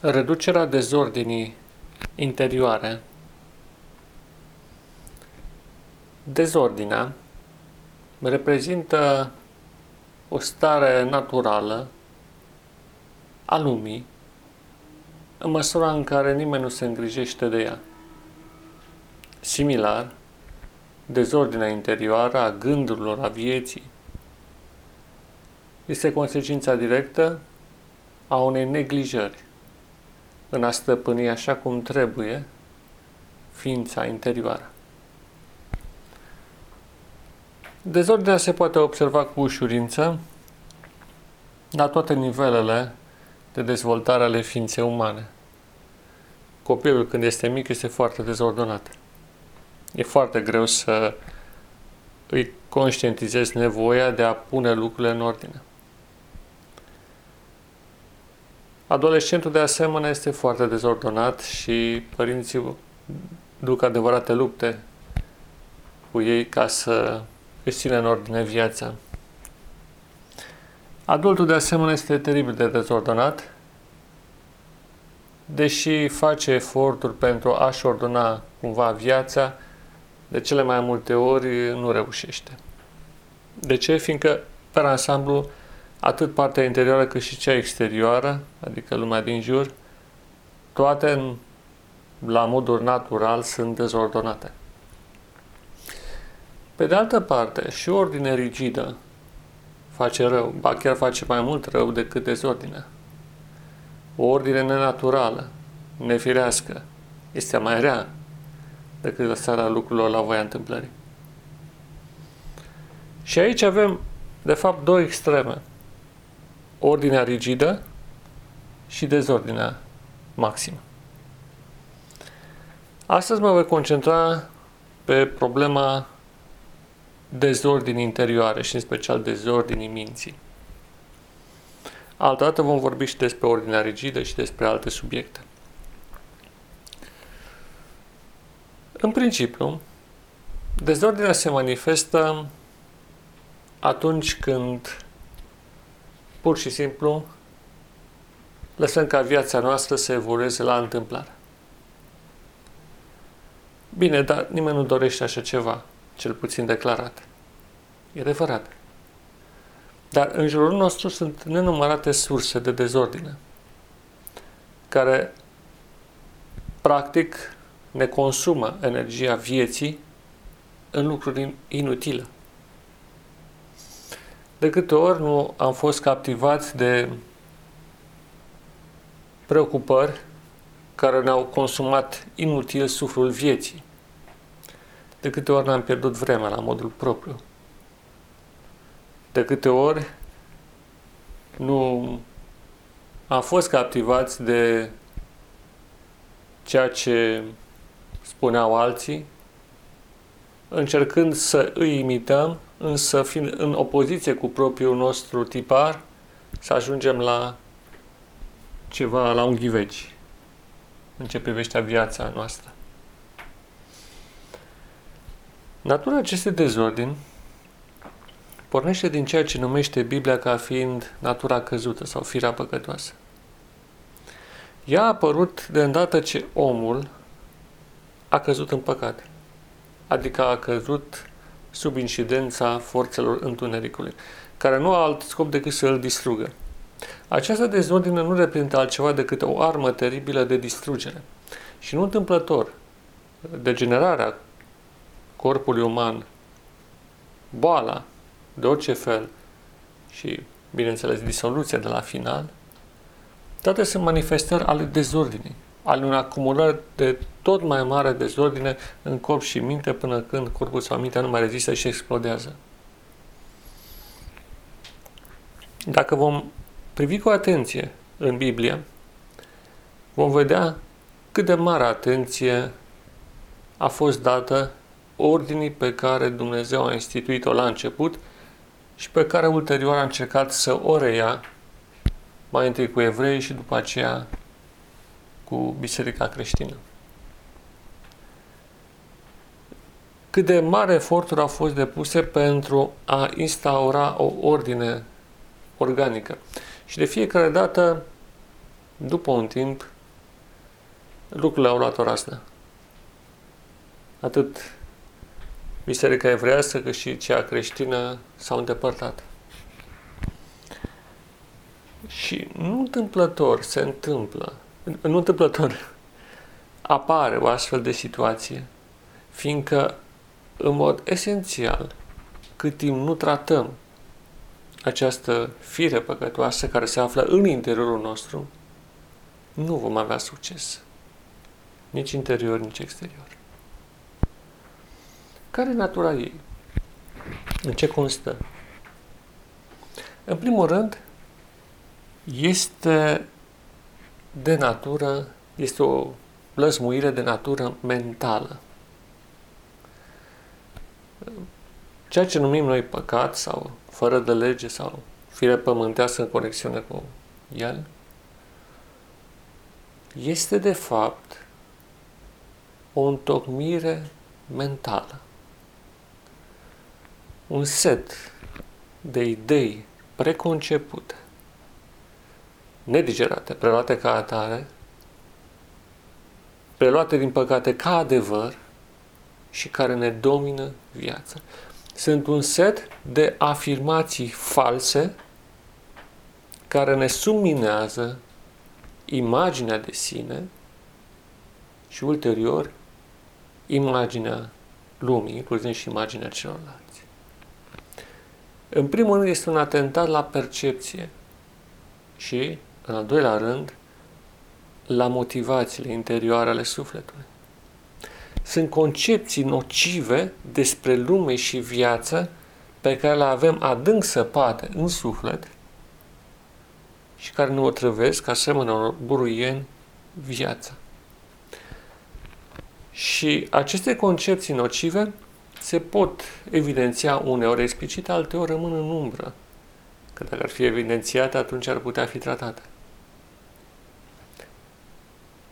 Reducerea dezordinii interioare. Dezordinea reprezintă o stare naturală a lumii în măsura în care nimeni nu se îngrijește de ea. Similar, dezordinea interioară a gândurilor, a vieții, este consecința directă a unei neglijări în a stăpâni așa cum trebuie ființa interioară. Dezordinea se poate observa cu ușurință la toate nivelele de dezvoltare ale ființei umane. Copilul când este mic este foarte dezordonat. E foarte greu să îi conștientizezi nevoia de a pune lucrurile în ordine. Adolescentul de asemenea este foarte dezordonat și părinții duc adevărate lupte cu ei ca să își țină în ordine viața. Adultul de asemenea este teribil de dezordonat, deși face eforturi pentru a-și ordona cumva viața, de cele mai multe ori nu reușește. De ce? Fiindcă, pe ansamblu, atât partea interioară cât și cea exterioară, adică lumea din jur, toate în, la modul natural sunt dezordonate. Pe de altă parte, și ordine rigidă face rău, ba chiar face mai mult rău decât dezordine. O ordine nenaturală, nefirească, este mai rea decât lăsarea lucrurilor la voia întâmplării. Și aici avem, de fapt, două extreme ordinea rigidă și dezordinea maximă. Astăzi mă voi concentra pe problema dezordinii interioare și în special dezordinii minții. Altădată vom vorbi și despre ordinea rigidă și despre alte subiecte. În principiu, dezordinea se manifestă atunci când pur și simplu lăsăm ca viața noastră să evolueze la întâmplare. Bine, dar nimeni nu dorește așa ceva, cel puțin declarat. E adevărat. Dar în jurul nostru sunt nenumărate surse de dezordine care practic ne consumă energia vieții în lucruri inutile. De câte ori nu am fost captivați de preocupări care ne-au consumat inutil suflul vieții. De câte ori ne-am pierdut vremea la modul propriu. De câte ori nu am fost captivați de ceea ce spuneau alții, încercând să îi imităm însă fiind în opoziție cu propriul nostru tipar, să ajungem la ceva, la un ghiveci în ce privește viața noastră. Natura acestei dezordini pornește din ceea ce numește Biblia ca fiind natura căzută sau firea păcătoasă. Ea a apărut de îndată ce omul a căzut în păcat, adică a căzut sub incidența forțelor întunericului, care nu au alt scop decât să îl distrugă. Această dezordine nu reprezintă altceva decât o armă teribilă de distrugere. Și nu întâmplător, degenerarea corpului uman, boala de orice fel și, bineînțeles, disoluția de la final, toate sunt manifestări ale dezordinii al unei acumulări de tot mai mare dezordine în corp și minte până când corpul sau mintea nu mai rezistă și explodează. Dacă vom privi cu atenție în Biblie, vom vedea cât de mare atenție a fost dată ordinii pe care Dumnezeu a instituit-o la început și pe care ulterior a încercat să o reia mai întâi cu evrei și după aceea cu biserica creștină. Cât de mare eforturi au fost depuse pentru a instaura o ordine organică. Și de fiecare dată după un timp, lucrurile au luat o rasnă. Atât biserica evrească cât și cea creștină s-au îndepărtat. Și nu întâmplător se întâmplă, nu întâmplător apare o astfel de situație, fiindcă în mod esențial, cât timp nu tratăm această fire păcătoasă care se află în interiorul nostru, nu vom avea succes. Nici interior, nici exterior. Care e natura ei? În ce constă? În primul rând, este de natură, este o plăsmuire de natură mentală. Ceea ce numim noi păcat sau fără de lege sau fire pământească în conexiune cu el, este de fapt o întocmire mentală. Un set de idei preconcepute, nedigerate, preluate ca atare, preluate din păcate ca adevăr și care ne domină viața. Sunt un set de afirmații false care ne subminează imaginea de sine și ulterior imaginea lumii, inclusiv și imaginea celorlalți. În primul rând este un atentat la percepție și, în al doilea rând, la motivațiile interioare ale sufletului. Sunt concepții nocive despre lume și viață pe care le avem adânc săpate în suflet și care ne otrăvesc, asemenea unor buruieni, viața. Și aceste concepții nocive se pot evidenția uneori explicit, alteori rămân în umbră. Că dacă ar fi evidențiate, atunci ar putea fi tratate.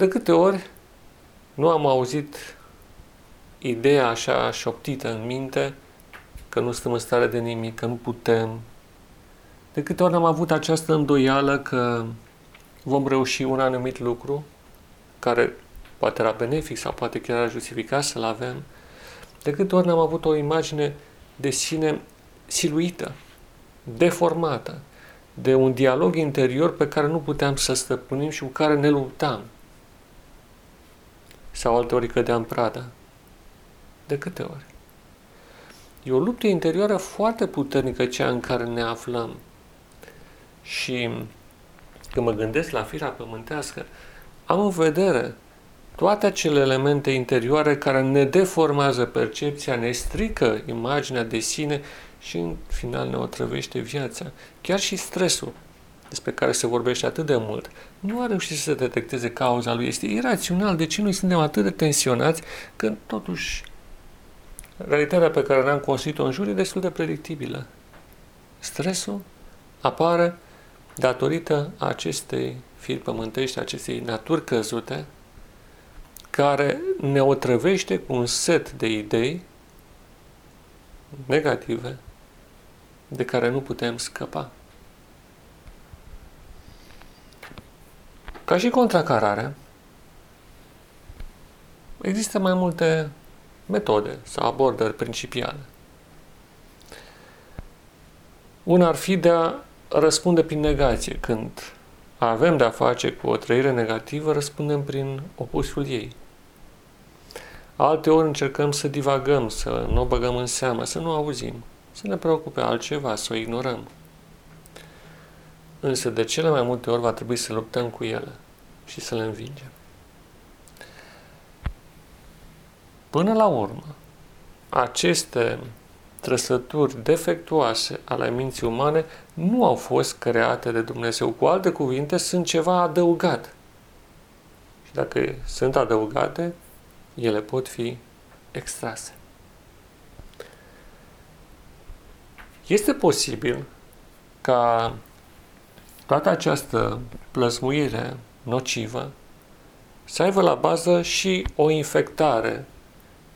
De câte ori nu am auzit ideea așa șoptită în minte că nu suntem în stare de nimic, că nu putem. De câte ori am avut această îndoială că vom reuși un anumit lucru care poate era benefic sau poate chiar era justificat să-l avem, de câte ori am avut o imagine de sine siluită, deformată, de un dialog interior pe care nu puteam să stăpânim și cu care ne luptam. Sau alteori cădeam prada. De câte ori? E o luptă interioară foarte puternică cea în care ne aflăm. Și când mă gândesc la firea pământească, am în vedere toate acele elemente interioare care ne deformează percepția, ne strică imaginea de sine și în final ne otrăvește viața. Chiar și stresul, despre care se vorbește atât de mult, nu a reușit să detecteze cauza lui. Este irațional. De ce noi suntem atât de tensionați când totuși realitatea pe care ne-am construit-o în jur e destul de predictibilă. Stresul apare datorită acestei firi pământești, acestei naturi căzute, care ne otrăvește cu un set de idei negative de care nu putem scăpa. Ca și contracarare, există mai multe metode sau abordări principiale. Una ar fi de a răspunde prin negație. Când avem de-a face cu o trăire negativă, răspundem prin opusul ei. Alte ori încercăm să divagăm, să nu o băgăm în seamă, să nu auzim, să ne preocupe altceva, să o ignorăm. Însă de cele mai multe ori va trebui să luptăm cu ele și să le învingem. Până la urmă, aceste trăsături defectuoase ale minții umane nu au fost create de Dumnezeu. Cu alte cuvinte, sunt ceva adăugat. Și dacă sunt adăugate, ele pot fi extrase. Este posibil ca toată această plăsmuire nocivă să aibă la bază și o infectare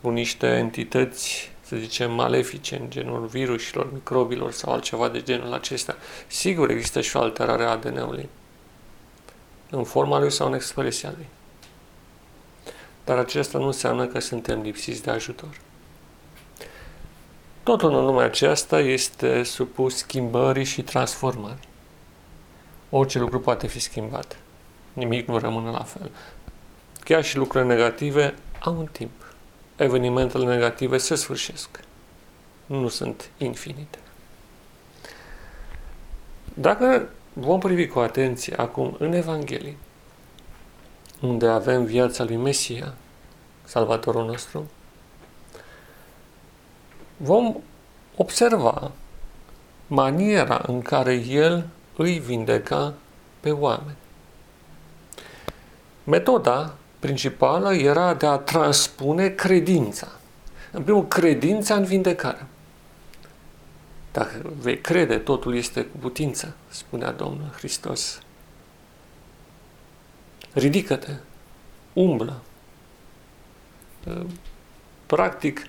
cu niște entități, să zicem, malefice, în genul virusilor, microbilor sau altceva de genul acesta. Sigur, există și o alterare a ADN-ului. în forma lui sau în expresia lui. Dar acesta nu înseamnă că suntem lipsiți de ajutor. Totul în lumea aceasta este supus schimbării și transformării. Orice lucru poate fi schimbat. Nimic nu rămâne la fel. Chiar și lucrurile negative au un timp. Evenimentele negative se sfârșesc. Nu sunt infinite. Dacă vom privi cu atenție acum în Evanghelie, unde avem viața lui Mesia, Salvatorul nostru, vom observa maniera în care El îi vindeca pe oameni. Metoda principală era de a transpune credința. În primul, credința în vindecare. Dacă vei crede, totul este cu putință, spunea Domnul Hristos. Ridică-te, umblă. Practic,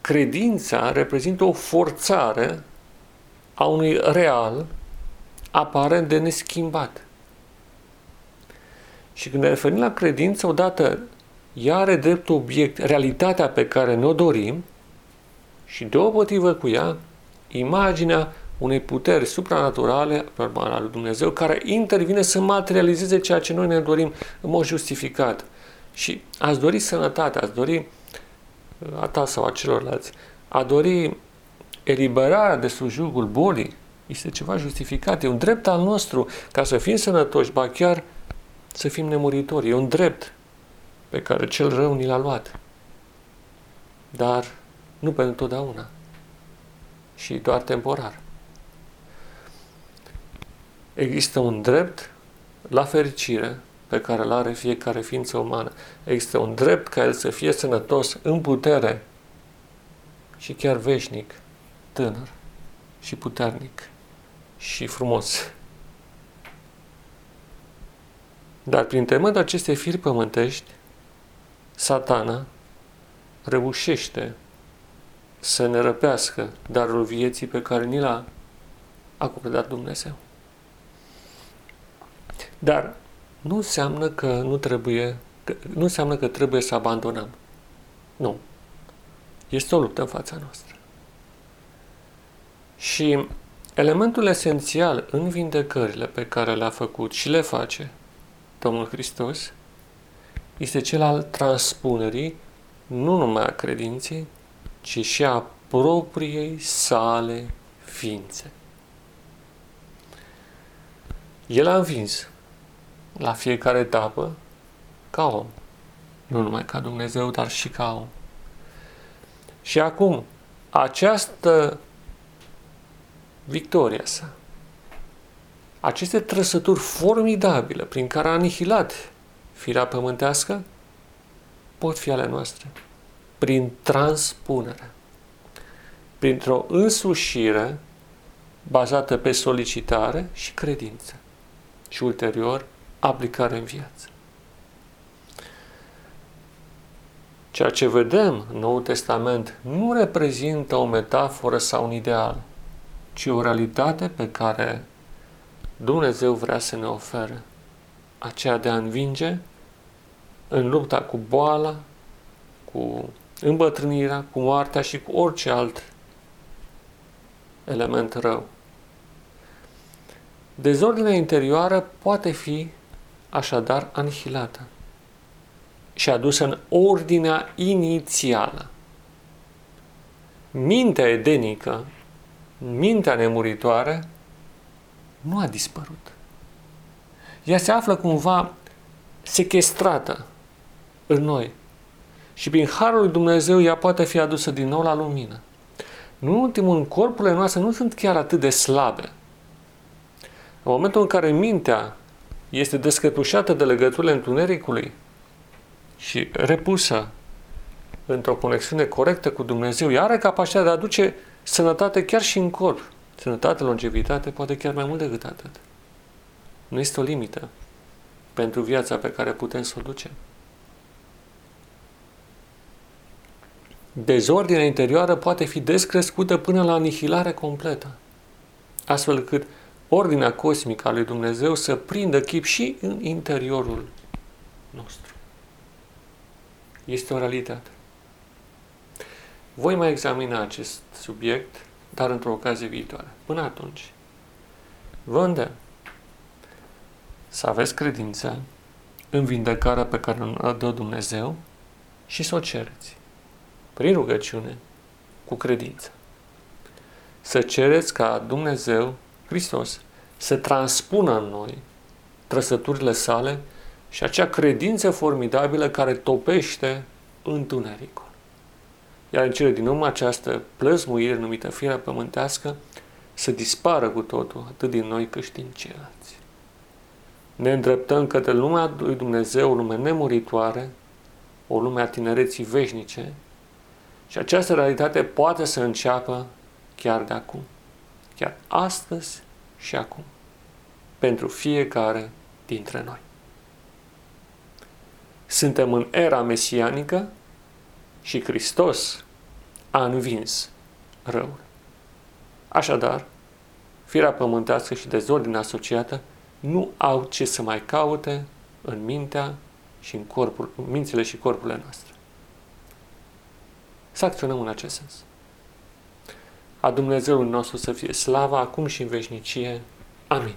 credința reprezintă o forțare a unui real aparent de neschimbat. Și când ne referim la credință, odată ea are drept obiect realitatea pe care ne-o dorim și deopotrivă cu ea imaginea unei puteri supranaturale, a lui Dumnezeu, care intervine să materializeze ceea ce noi ne dorim în mod justificat. Și ați dori sănătate, ați dori a ta sau a celorlalți, a dori eliberarea de sujugul bolii, este ceva justificat, e un drept al nostru ca să fim sănătoși, ba chiar să fim nemuritori. E un drept pe care cel rău ni l-a luat. Dar nu pentru totdeauna și doar temporar. Există un drept la fericire pe care îl are fiecare ființă umană. Există un drept ca el să fie sănătos în putere și chiar veșnic, tânăr și puternic și frumos. Dar prin temând aceste firi pământești, satana reușește să ne răpească darul vieții pe care ni l-a acordat Dumnezeu. Dar nu înseamnă că nu trebuie, că, nu înseamnă că trebuie să abandonăm. Nu. Este o luptă în fața noastră. Și elementul esențial în vindecările pe care le-a făcut și le face Domnul Hristos este cel al transpunerii nu numai a credinței, ci și a propriei sale ființe. El a învins la fiecare etapă ca om. Nu numai ca Dumnezeu, dar și ca om. Și acum, această victoria sa, aceste trăsături formidabile prin care a anihilat firea pământească, pot fi ale noastre prin transpunere, printr-o însușire bazată pe solicitare și credință și ulterior aplicare în viață. Ceea ce vedem în Noul Testament nu reprezintă o metaforă sau un ideal, ci o realitate pe care Dumnezeu vrea să ne ofere, aceea de a învinge în lupta cu boala, cu îmbătrânirea, cu moartea și cu orice alt element rău. Dezordinea interioară poate fi așadar anihilată și adusă în ordinea inițială. Mintea edenică, mintea nemuritoare, nu a dispărut. Ea se află cumva sequestrată în noi, și prin Harul lui Dumnezeu ea poate fi adusă din nou la lumină. Nu în ultimul corpurile noastre nu sunt chiar atât de slabe. În momentul în care mintea este descătușată de legăturile întunericului și repusă într-o conexiune corectă cu Dumnezeu, ea are capacitatea de a aduce sănătate chiar și în corp. Sănătate, longevitate, poate chiar mai mult decât atât. Nu este o limită pentru viața pe care putem să o ducem. dezordinea interioară poate fi descrescută până la anihilare completă, astfel cât ordinea cosmică a lui Dumnezeu să prindă chip și în interiorul nostru. Este o realitate. Voi mai examina acest subiect, dar într-o ocazie viitoare. Până atunci, vă îndemn să aveți credință în vindecarea pe care o dă Dumnezeu și să o cereți. Prin rugăciune, cu credință. Să cereți ca Dumnezeu, Hristos, să transpună în noi trăsăturile sale și acea credință formidabilă care topește întunericul. Iar în cele din urmă această plăzmuire numită firea pământească să dispară cu totul, atât din noi cât și din ceilalți. Ne îndreptăm către lumea lui Dumnezeu, o lume nemuritoare, o lume a tinereții veșnice și această realitate poate să înceapă chiar de acum, chiar astăzi și acum, pentru fiecare dintre noi. Suntem în era mesianică și Hristos a învins răul. Așadar, firea pământească și dezordinea asociată nu au ce să mai caute în mintea și în corpul, în mințile și corpurile noastre. Să acționăm în acest sens. A Dumnezeului nostru să fie slava acum și în veșnicie. Amin.